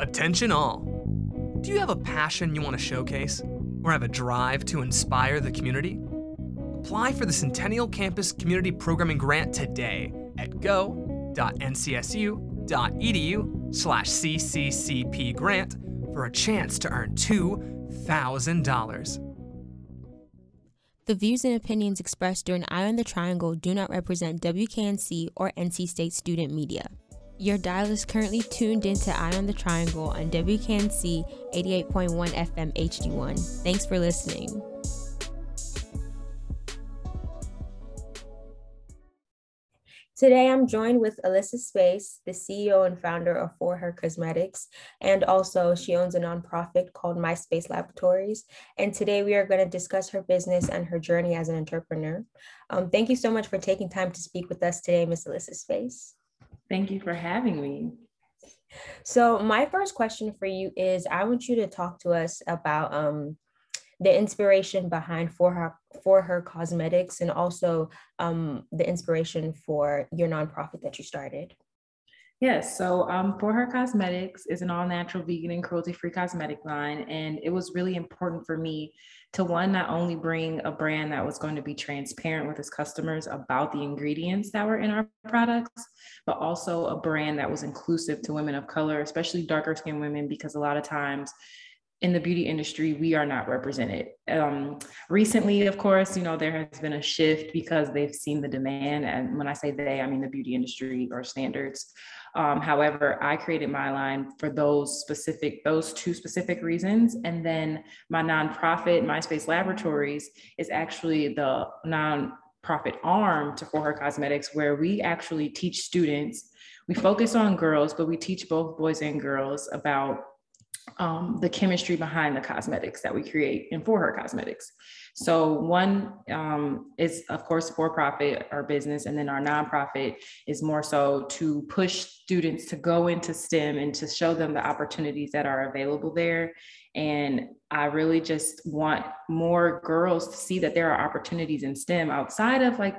Attention all. Do you have a passion you want to showcase? Or have a drive to inspire the community? Apply for the Centennial Campus Community Programming Grant today at go.ncsu.edu slash cccp grant for a chance to earn $2,000. The views and opinions expressed during Eye on the Triangle do not represent WKNC or NC State student media. Your dial is currently tuned into Eye on the Triangle on WKNC 88.1 FM HD1. Thanks for listening. Today, I'm joined with Alyssa Space, the CEO and founder of For Her Cosmetics, and also she owns a nonprofit called My Space Laboratories. And today, we are going to discuss her business and her journey as an entrepreneur. Um, thank you so much for taking time to speak with us today, Miss Alyssa Space. Thank you for having me. So, my first question for you is I want you to talk to us about um, the inspiration behind for her for her cosmetics and also um, the inspiration for your nonprofit that you started Yes, so um, For Her Cosmetics is an all natural, vegan, and cruelty free cosmetic line. And it was really important for me to one, not only bring a brand that was going to be transparent with its customers about the ingredients that were in our products, but also a brand that was inclusive to women of color, especially darker skinned women, because a lot of times in the beauty industry, we are not represented. Um, recently, of course, you know, there has been a shift because they've seen the demand. And when I say they, I mean the beauty industry or standards. Um, however, I created my line for those specific, those two specific reasons. And then my nonprofit, MySpace Laboratories, is actually the nonprofit arm to For Her Cosmetics, where we actually teach students. We focus on girls, but we teach both boys and girls about um, the chemistry behind the cosmetics that we create and for her cosmetics. So one um, is of course for profit our business, and then our nonprofit is more so to push students to go into STEM and to show them the opportunities that are available there. And I really just want more girls to see that there are opportunities in STEM outside of like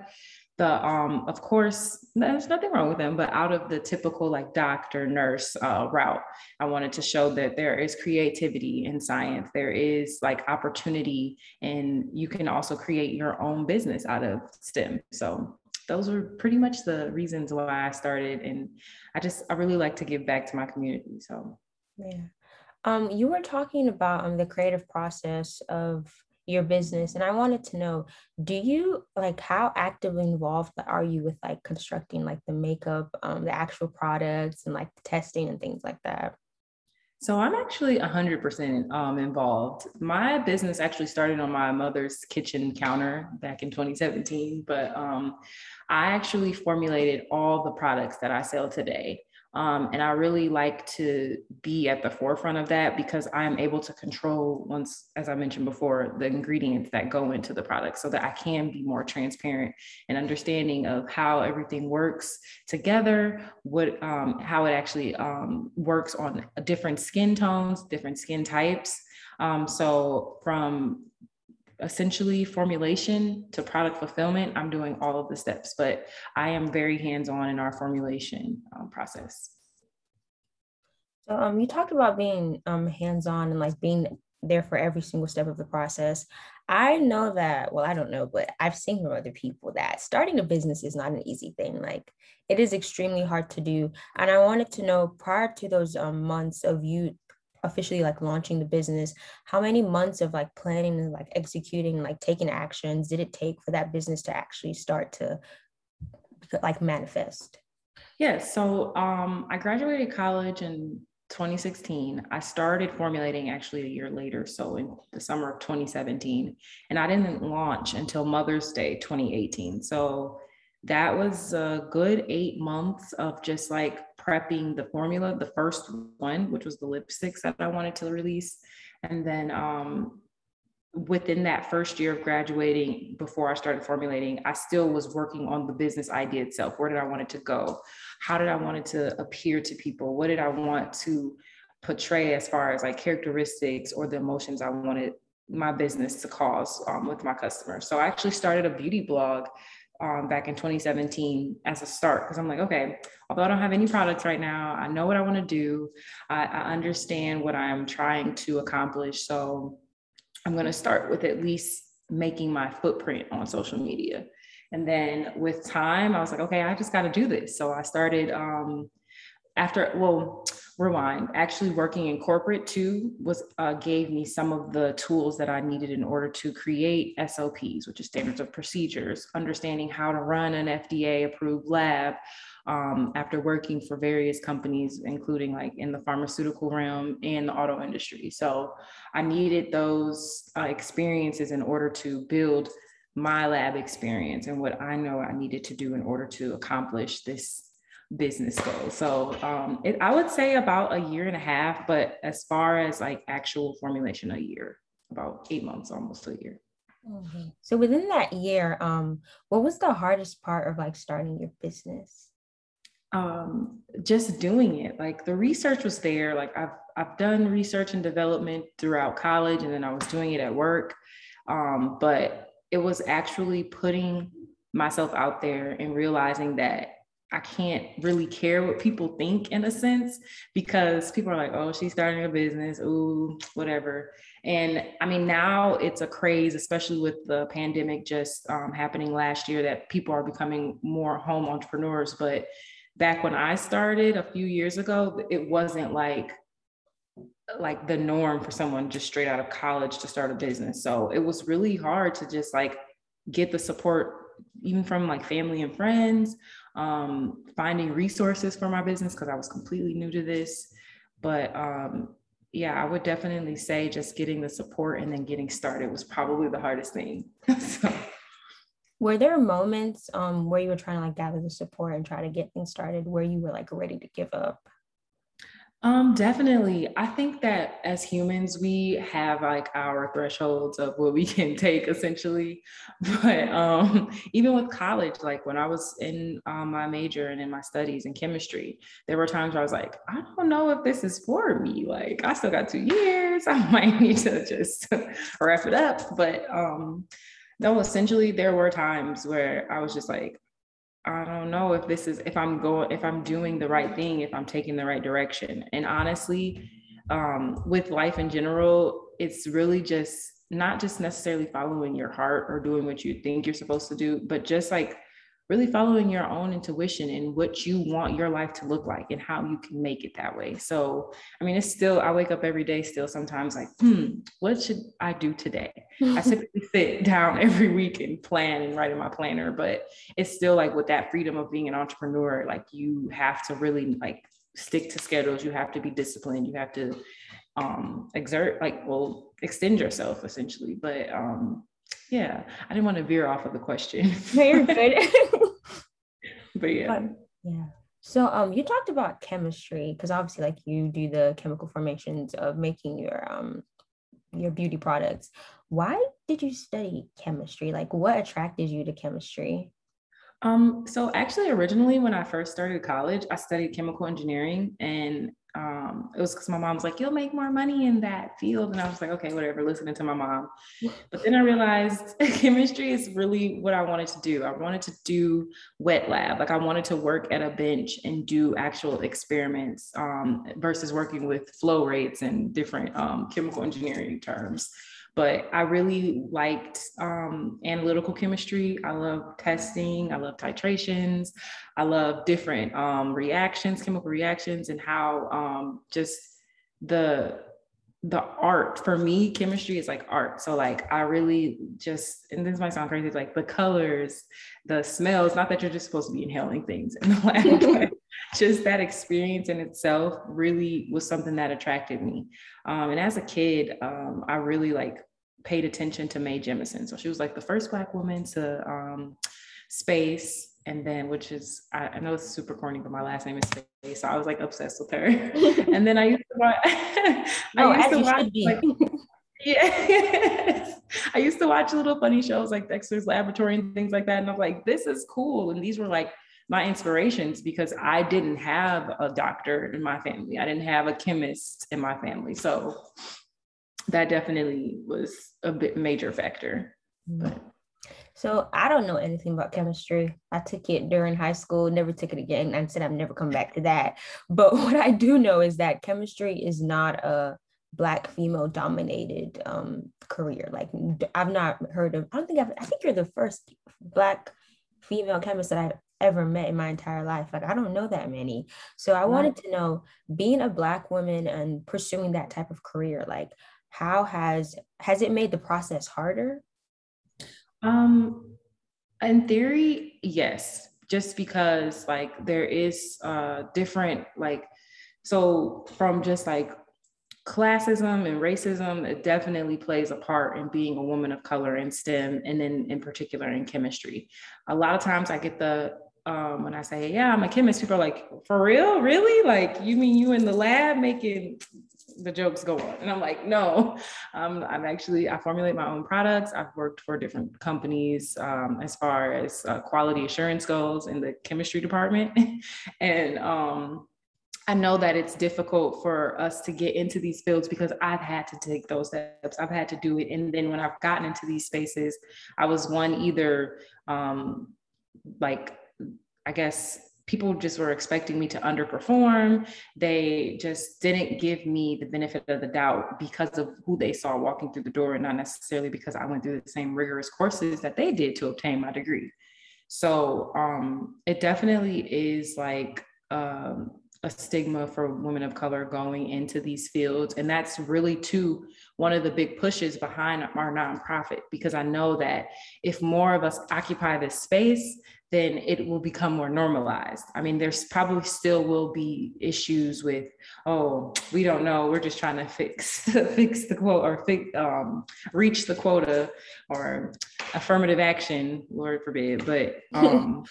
the um of course there's nothing wrong with them but out of the typical like doctor nurse uh, route i wanted to show that there is creativity in science. There is like opportunity and you can also create your own business out of stem. So those were pretty much the reasons why i started and i just i really like to give back to my community so. Yeah. Um you were talking about um the creative process of your business and i wanted to know do you like how actively involved are you with like constructing like the makeup um, the actual products and like the testing and things like that? So i'm actually 100% um, involved. My business actually started on my mother's kitchen counter back in 2017 but um, i actually formulated all the products that i sell today um, and I really like to be at the forefront of that because I'm able to control once, as I mentioned before, the ingredients that go into the product so that I can be more transparent and understanding of how everything works together, what um, how it actually um, works on different skin tones, different skin types. Um, so from essentially formulation to product fulfillment, I'm doing all of the steps, but I am very hands on in our formulation um, process. So um, you talked about being um, hands on and like being there for every single step of the process. I know that, well, I don't know, but I've seen from other people that starting a business is not an easy thing. Like it is extremely hard to do. And I wanted to know prior to those um, months of you officially like launching the business how many months of like planning and like executing like taking actions did it take for that business to actually start to like manifest? Yes so um, i graduated college in 2016 i started formulating actually a year later so in the summer of 2017 and i didn't launch until mother's day 2018 so that was a good eight months of just like prepping the formula, the first one, which was the lipsticks that I wanted to release. And then um, within that first year of graduating, before I started formulating, I still was working on the business idea itself. Where did I want it to go? How did I want it to appear to people? What did I want to portray as far as like characteristics or the emotions I wanted my business to cause um, with my customers? So I actually started a beauty blog um, back in 2017 as a start because I'm like, okay, although I don't have any products right now, I know what I want to do. I, I understand what I'm trying to accomplish. So I'm going to start with at least making my footprint on social media. And then with time, I was like, okay, I just got to do this. So I started um, after, well, rewind. Actually working in corporate too was uh, gave me some of the tools that i needed in order to create sops which is standards of procedures understanding how to run an fda approved lab um, after working for various companies including like in the pharmaceutical realm and the auto industry. So i needed those uh, experiences in order to build my lab experience and what i know i needed to do in order to accomplish this business goals. So um, it, I would say about a year and a half, but as far as like actual formulation, a year, about eight months, almost a year. Mm-hmm. So within that year, um, what was the hardest part of like starting your business? Um, just doing it. Like the research was there. Like I've I've done research and development throughout college, and then I was doing it at work. Um, but it was actually putting myself out there and realizing that I can't really care what people think in a sense because people are like, oh, she's starting a business, ooh, whatever. And I mean, now it's a craze, especially with the pandemic just um, happening last year, that people are becoming more home entrepreneurs. But back when I started a few years ago, it wasn't like like the norm for someone just straight out of college to start a business. So it was really hard to just like get the support even from like family and friends um, finding resources for my business because I was completely new to this. But um, yeah, I would definitely say just getting the support and then getting started was probably the hardest thing. so. Were there moments um, where you were trying to like gather the support and try to get things started where you were like ready to give up? Um, definitely. I think that as humans, we have like our thresholds of what we can take essentially. But um, even with college, like when I was in um, my major and in my studies in chemistry, there were times where I was like, I don't know if this is for me. Like, I still got two years. I might need to just wrap it up. But um, no, essentially, there were times where I was just like, I don't know if this is if I'm going if I'm doing the right thing, if I'm taking the right direction. And honestly, um, with life in general, it's really just not just necessarily following your heart or doing what you think you're supposed to do, but just like really following your own intuition and what you want your life to look like and how you can make it that way. So, I mean, it's still, I wake up every day still sometimes like, hmm, what should I do today? I typically sit down every week and plan and write in my planner, but it's still like with that freedom of being an entrepreneur, like you have to really like stick to schedules. You have to be disciplined. You have to um exert like well extend yourself essentially but um yeah, I didn't want to veer off of the question. Very good. but yeah. Um, yeah. So um you talked about chemistry because obviously like you do the chemical formations of making your um your beauty products. Why did you study chemistry? Like what attracted you to chemistry? Um, so actually originally when I first started college, I studied chemical engineering and um, it was because my mom was like, you'll make more money in that field. And I was like, okay, whatever, listening to my mom. But then I realized chemistry is really what I wanted to do. I wanted to do wet lab. Like I wanted to work at a bench and do actual experiments um, versus working with flow rates and different um, chemical engineering terms but I really liked um, analytical chemistry. I love testing. I love titrations. I love different um, reactions, chemical reactions, and how um, just the the art for me chemistry is like art so like i really just and this might sound crazy like the colors the smells not that you're just supposed to be inhaling things in the lab just that experience in itself really was something that attracted me. Um, and as a kid, um, I really like paid attention to Mae Jemison. So she was like the first Black woman to um, space. And then, which is, I, I, know it's super corny, but my last name is Space. So I was like obsessed with her. and then I used to watch, no, I used to watch like, yeah. I used to watch little funny shows like Dexter's Laboratory and things like that. And I'm like, this is cool. And these were like my inspirations because I didn't have a doctor in my family. I didn't have a chemist in my family. So that definitely was a bit major factor. But So I don't know anything about chemistry. I took it during high school, never took it again. I said I'm never come back to that. But what I do know is that chemistry is not a black female dominated um, career. Like I've not heard of. I don't think I've. I think you're the first black female chemist that I've ever met in my entire life. Like I don't know that many. So I wanted to know, being a black woman and pursuing that type of career, like how has has it made the process harder? Um, in theory, yes. Just because like there is uh different like so from just like classism and racism it definitely plays a part in being a woman of color in STEM and then in particular in chemistry. A lot of times I get the um, when I say, yeah, I'm a chemist, people are like, for real? Really? Like, you mean you in the lab making the jokes go on? And I'm like, no, um, I'm actually, I formulate my own products. I've worked for different companies um, as far as uh, quality assurance goes in the chemistry department. and um, I know that it's difficult for us to get into these fields because I've had to take those steps. I've had to do it. And then when I've gotten into these spaces, I was one either um, like, I guess people just were expecting me to underperform. They just didn't give me the benefit of the doubt because of who they saw walking through the door and not necessarily because I went through the same rigorous courses that they did to obtain my degree. So um, it definitely is like, um, a stigma for women of color going into these fields. And that's really too one of the big pushes behind our nonprofit, because I know that if more of us occupy this space, then it will become more normalized. I mean, there's probably still will be issues with, oh, we don't know, we're just trying to fix fix the quote or fix, um, reach the quota or affirmative action, Lord forbid. But um,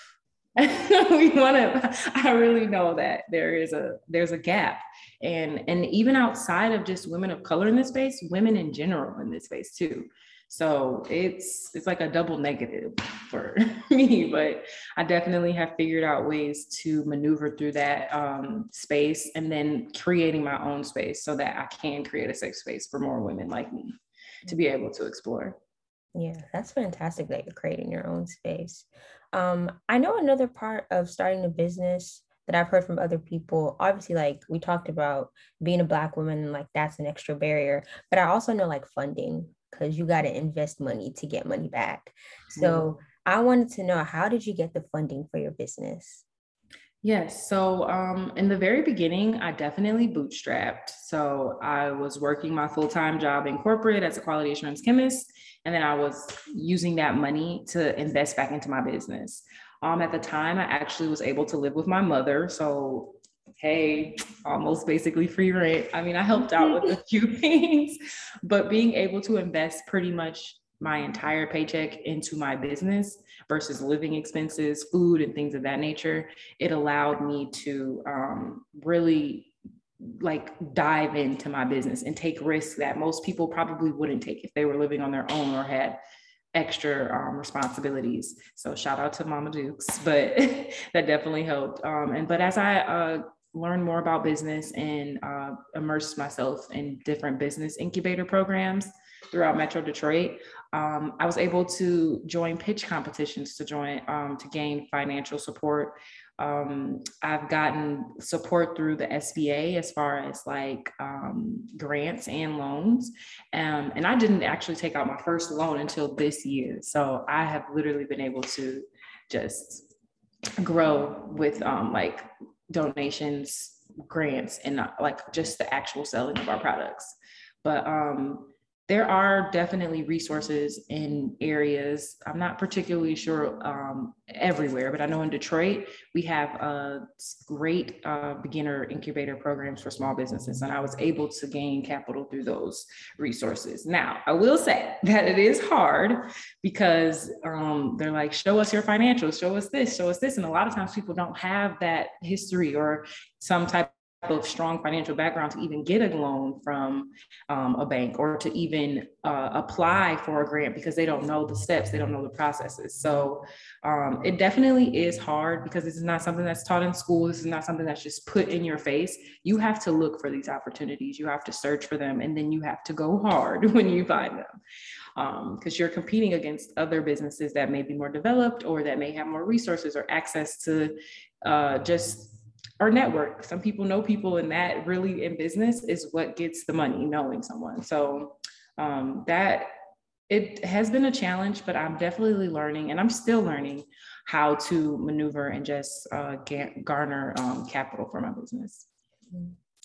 we want to i really know that there is a there's a gap. And and even outside of just women of color in this space women in general in this space too. So it's it's like a double negative for me but i definitely have figured out ways to maneuver through that um, space and then creating my own space so that i can create a safe space for more women like me to be able to explore. Yeah, that's fantastic that you're creating your own space. Um, I know another part of starting a business that I've heard from other people, obviously, like we talked about being a Black woman, like that's an extra barrier. But I also know like funding, because you got to invest money to get money back. So mm. I wanted to know how did you get the funding for your business? Yes. So um, in the very beginning, I definitely bootstrapped. So I was working my full time job in corporate as a quality assurance chemist. And then I was using that money to invest back into my business. Um, at the time, I actually was able to live with my mother. So, hey, almost basically free rent. I mean, I helped out with a few things, but being able to invest pretty much my entire paycheck into my business versus living expenses, food, and things of that nature, it allowed me to um, really like dive into my business and take risks that most people probably wouldn't take if they were living on their own or had extra um, responsibilities. So shout out to Mama Dukes, but that definitely helped. Um, and but as I uh, learned more about business and uh, immersed myself in different business incubator programs throughout Metro Detroit, um, I was able to join pitch competitions to join um, to gain financial support. Um, I've gotten support through the SBA as far as like um, grants and loans, um, and I didn't actually take out my first loan until this year. So I have literally been able to just grow with like donations, grants, and uh, like just the actual selling of our products. But um, there are definitely resources in areas. I'm not particularly sure um, everywhere, but I know in Detroit we have great uh, beginner incubator programs for small businesses, and I was able to gain capital through those resources. Now, I will say that it is hard because um, they're like, "Show us your financials, show us this, show us this," and a lot of times people don't have that history or some type of strong financial background to even get a loan from um, a bank or to even uh, apply for a grant because they don't know the steps, they don't know the processes. So um, it definitely is hard because this is not something that's taught in school. This is not something that's just put in your face. You have to look for these opportunities, you have to search for them, and then you have to go hard when you find them because um, you're competing against other businesses that may be more developed or that may have more resources or access to uh, just our network. Some people know people, and that really in business is what gets the money, knowing someone. So um, that it has been a challenge, but I'm definitely learning, and I'm still learning how to maneuver and just uh, get, garner um, capital for my business.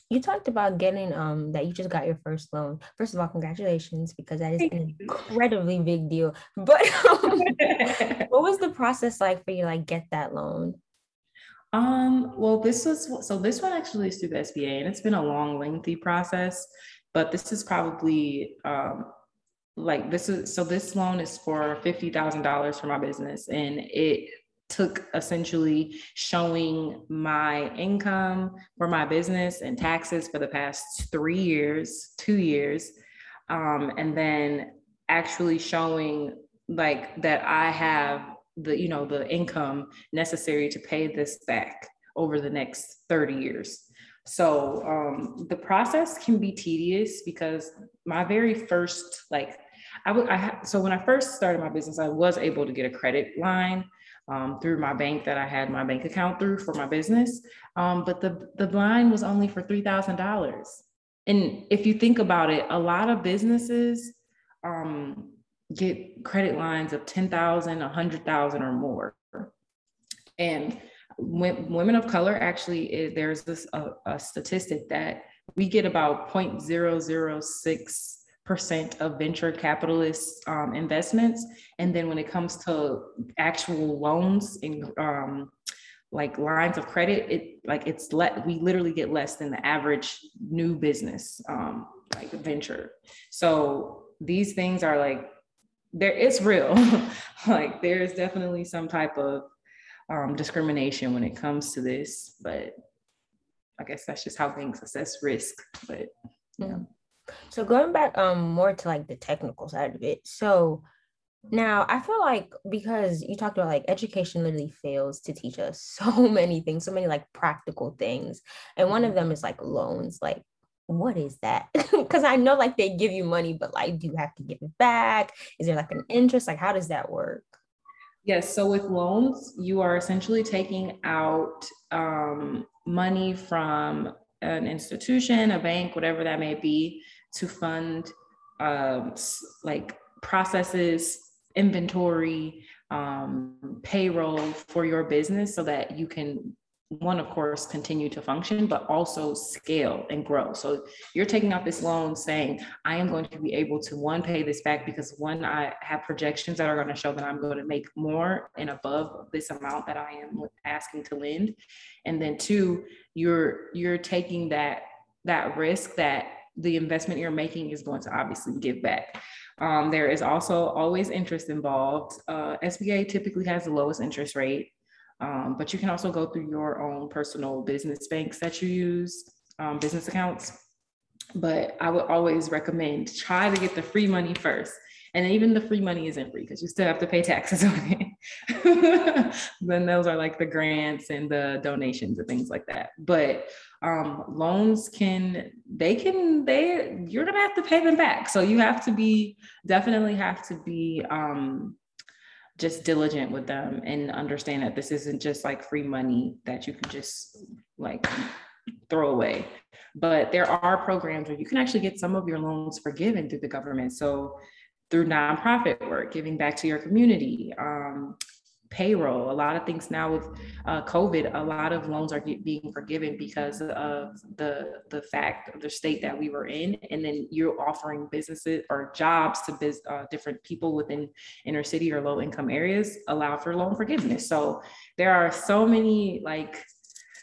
You talked about getting um that you just got your first loan. First of all, congratulations because that is an incredibly big deal. But um, what was the process like for you to like get that loan? Um, well, this was so this one actually is through the SBA and it's been a long, lengthy process, but this is probably um like this is so this loan is for fifty thousand dollars for my business and it took essentially showing my income for my business and taxes for the past three years, two years, um, and then actually showing like that I have the you know the income necessary to pay this back over the next 30 years. So um, the process can be tedious because my very first like I would I ha- so when I first started my business, I was able to get a credit line um, through my bank that I had my bank account through for my business. Um, but the, the line was only for $3,000. And if you think about it, a lot of businesses um, get credit lines of 10,000, 100,000 or more. And when, women of color actually, is, there's this a, a statistic that we get about 0.006 percent of venture capitalist um, investments. And then when it comes to actual loans and um, like lines of credit, it like it's let we literally get less than the average new business um, like venture. So these things are like there it's real. like there's definitely some type of um, discrimination when it comes to this, but I guess that's just how things assess risk. But yeah. Mm-hmm. So going back um more to like the technical side of it. So now I feel like because you talked about like education literally fails to teach us so many things, so many like practical things. And one of them is like loans. Like what is that? Because I know like they give you money, but like do you have to give it back? Is there like an interest? Like how does that work? Yes. So with loans, you are essentially taking out um, money from an institution, a bank, whatever that may be, to fund um, like processes, inventory, um, payroll for your business so that you can one of course continue to function but also scale and grow so you're taking out this loan saying i am going to be able to one pay this back because one i have projections that are going to show that i'm going to make more and above this amount that i am asking to lend and then two you're you're taking that that risk that the investment you're making is going to obviously give back. Um, there is also always interest involved. Uh, SBA typically has the lowest interest rate, um, but you can also go through your own personal business banks that you use, um, business accounts. But I would always recommend try to get the free money first. And even the free money isn't free because you still have to pay taxes on it. then those are like the grants and the donations and things like that. But um, loans can they can they you're gonna have to pay them back so you have to be definitely have to be um, just diligent with them and understand that this isn't just like free money that you can just like throw away. But there are programs where you can actually get some of your loans forgiven through the government. So through nonprofit work giving back to your community um, payroll. A lot of things now with uh, COVID, a lot of loans are get, being forgiven because of the the fact of the state that we were in, and then you're offering businesses or jobs to biz, uh, different people within inner city or low income areas allow for loan forgiveness. So there are so many like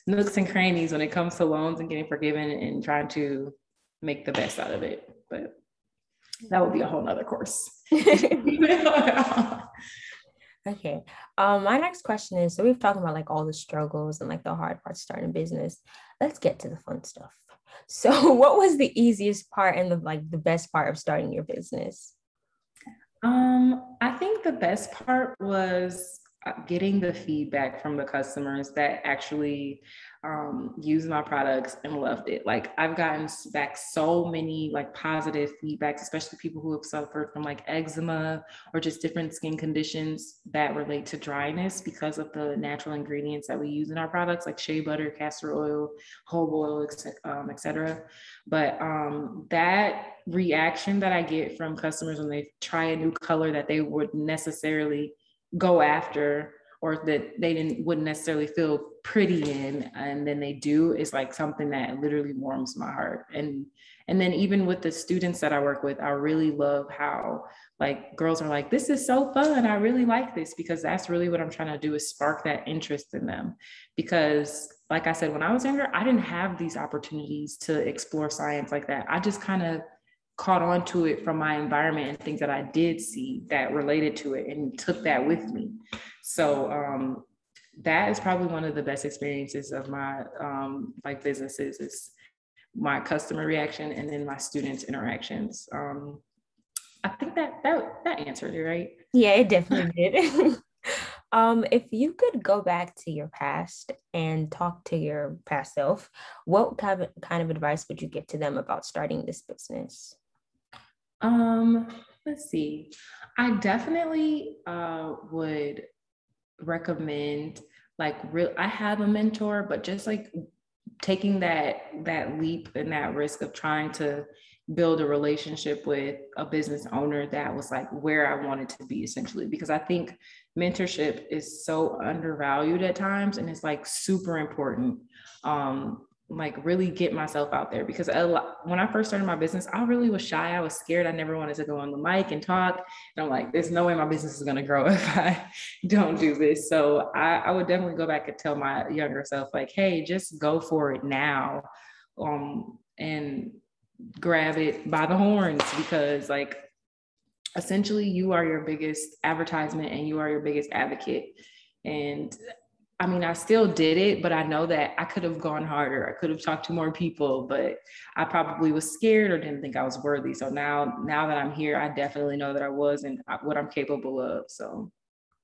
nooks and crannies when it comes to loans and getting forgiven and trying to make the best out of it. But that would be a whole nother course. Okay. Um, my next question is so we've talked about like all the struggles and like the hard parts starting a business. Let's get to the fun stuff. So what was the easiest part and the like the best part of starting your business? Um, I think the best part was getting the feedback from the customers that actually um, used my products and loved it. Like I've gotten back so many like positive feedbacks, especially people who have suffered from like eczema or just different skin conditions that relate to dryness because of the natural ingredients that we use in our products, like shea butter, castor oil, whole oil, um, etc. But um, that reaction that I get from customers when they try a new color that they would necessarily go after or that they didn't wouldn't necessarily feel pretty in and then they do is like something that literally warms my heart. And and then even with the students that i work with i really love how like girls are like this is so fun. I really like this because that's really what i'm trying to do is spark that interest in them. Because like i said when i was younger i didn't have these opportunities to explore science like that. I just kind of caught on to it from my environment and things that I did see that related to it and took that with me. So um, that is probably one of the best experiences of my um, like businesses is my customer reaction and then my students interactions. Um, I think that that that answered it, right? Yeah, it definitely did. um, if you could go back to your past and talk to your past self, what kind of kind of advice would you give to them about starting this business? Um, let's see. I definitely uh, would recommend like real I have a mentor, but just like taking that that leap and that risk of trying to build a relationship with a business owner that was like where I wanted to be essentially because I think mentorship is so undervalued at times and it's like super important um like really get myself out there because lot, when I first started my business, I really was shy. I was scared. I never wanted to go on the mic and talk. And I'm like, there's no way my business is going to grow if I don't do this. So I, I, would definitely go back and tell my younger self, like, hey, just go for it now. Um, and grab it by the horns because like essentially you are your biggest advertisement and you are your biggest advocate. And I mean, I still did it, but I know that I could have gone harder. I could have talked to more people, but I probably was scared or didn't think I was worthy. So now, now that I'm here, I definitely know that I was and what I'm capable of. So,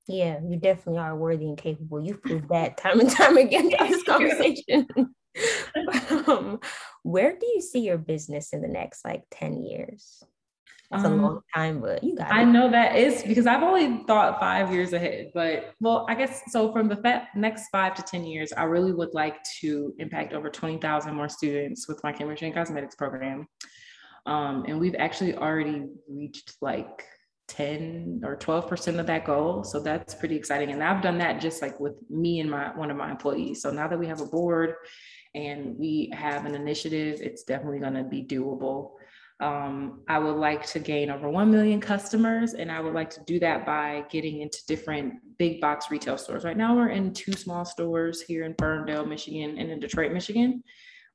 yeah, you definitely are worthy and capable. You've proved that time and time again in this conversation. um, where do you see your business in the next like 10 years? That's um, a long time, but you got I know that is because I've only thought five years ahead. But well, I guess so from the next five to 10 years, I really would like to impact over 20,000 more students with my chemistry and cosmetics program. Um, and we've actually already reached like 10 or 12% of that goal. So that's pretty exciting. And I've done that just like with me and my one of my employees. So now that we have a board and we have an initiative, it's definitely going to be doable. Um, I would like to gain over 1 million customers, and I would like to do that by getting into different big box retail stores. Right now, we're in two small stores here in Ferndale, Michigan, and in Detroit, Michigan.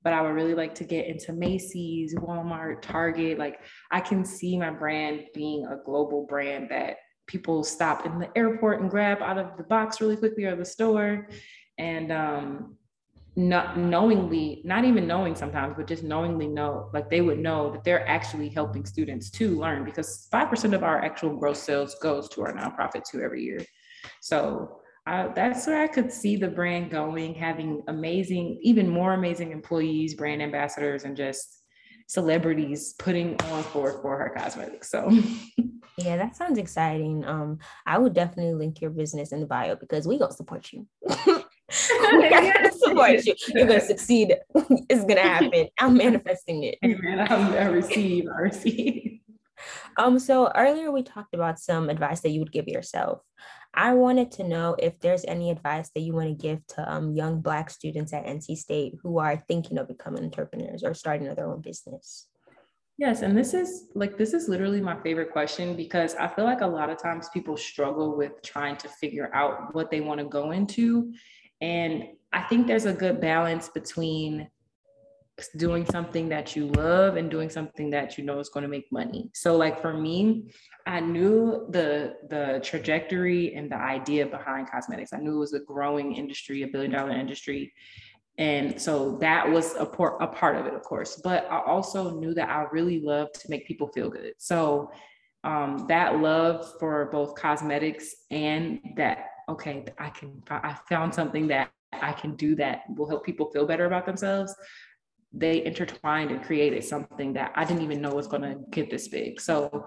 But I would really like to get into Macy's, Walmart, Target. Like, I can see my brand being a global brand that people stop in the airport and grab out of the box really quickly or the store. And um, not knowingly, not even knowing sometimes, but just knowingly know, like they would know that they're actually helping students to learn because 5% of our actual gross sales goes to our nonprofit too every year. So that's where I could see the brand going, having amazing, even more amazing employees, brand ambassadors, and just celebrities putting on forward for her cosmetics. So yeah, that sounds exciting. Um, I would definitely link your business in the bio because we gonna support you. support you. You're gonna succeed. it's gonna happen. I'm manifesting it. Amen. I receive. I receive. Um, so earlier we talked about some advice that you would give yourself. I wanted to know if there's any advice that you want to give to um, young Black students at NC State who are thinking of becoming entrepreneurs or starting their own business. Yes, and this is like this is literally my favorite question because I feel like a lot of times people struggle with trying to figure out what they want to go into and I think there's a good balance between doing something that you love and doing something that you know is going to make money. So like for me, I knew the the trajectory and the idea behind cosmetics. I knew it was a growing industry, a billion dollar industry. And so that was a, por- a part of it, of course. But I also knew that I really loved to make people feel good. So um, that love for both cosmetics and that, okay, I can, I found something that I can do that will help people feel better about themselves they intertwined and created something that I didn't even know was going to get this big. So,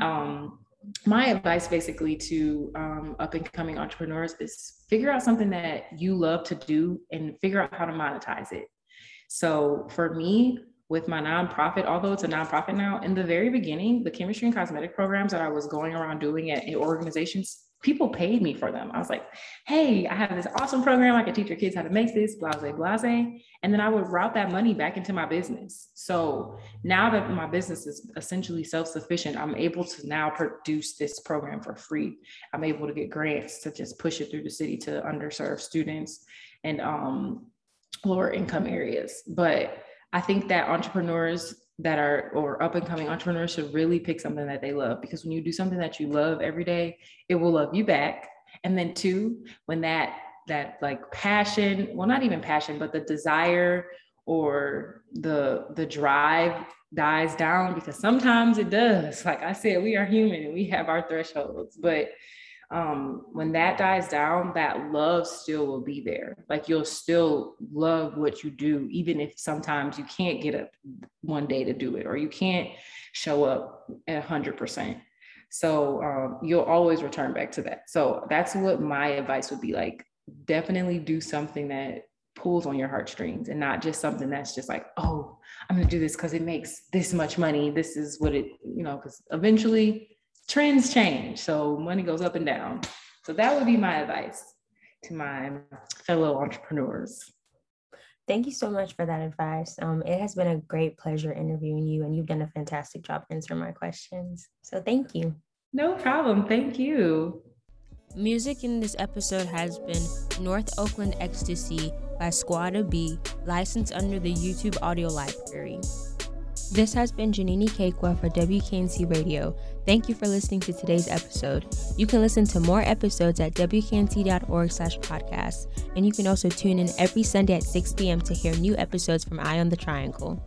um, my advice basically to um, up and coming entrepreneurs is figure out something that you love to do and figure out how to monetize it. So, for me, with my nonprofit, although it's a nonprofit now, in the very beginning, the chemistry and cosmetic programs that I was going around doing at organizations people paid me for them. I was like, hey, I have this awesome program. I can teach your kids how to make this, blase, blase. And then I would route that money back into my business. So now that my business is essentially self sufficient, I'm able to now produce this program for free. I'm able to get grants to just push it through the city to underserved students and um, lower income areas. But I think that entrepreneurs that are or up and coming entrepreneurs should really pick something that they love because when you do something that you love every day it will love you back. And then two when that that like passion well not even passion but the desire or the the drive dies down because sometimes it does. Like i said we are human and we have our thresholds but um, when that dies down, that love still will be there. Like you'll still love what you do, even if sometimes you can't get up one day to do it or you can't show up at 100%. So um, you'll always return back to that. So that's what my advice would be like. Definitely do something that pulls on your heartstrings and not just something that's just like, oh, I'm going to do this because it makes this much money. This is what it, you know, because eventually trends change. So money goes up and down. So that would be my advice to my fellow entrepreneurs. Thank you so much for that advice. Um, it has been a great pleasure interviewing you, and you've done a fantastic job answering my questions. So thank you. No problem. Thank you. Music in this episode has been North Oakland Ecstasy by Squadda B, licensed under the YouTube audio library. This has been Janini Kekwa for WKNC Radio. Thank you for listening to today's episode. You can listen to more episodes at wknc.org slash podcast, and you can also tune in every Sunday at 6 p.m. to hear new episodes from Eye on the Triangle.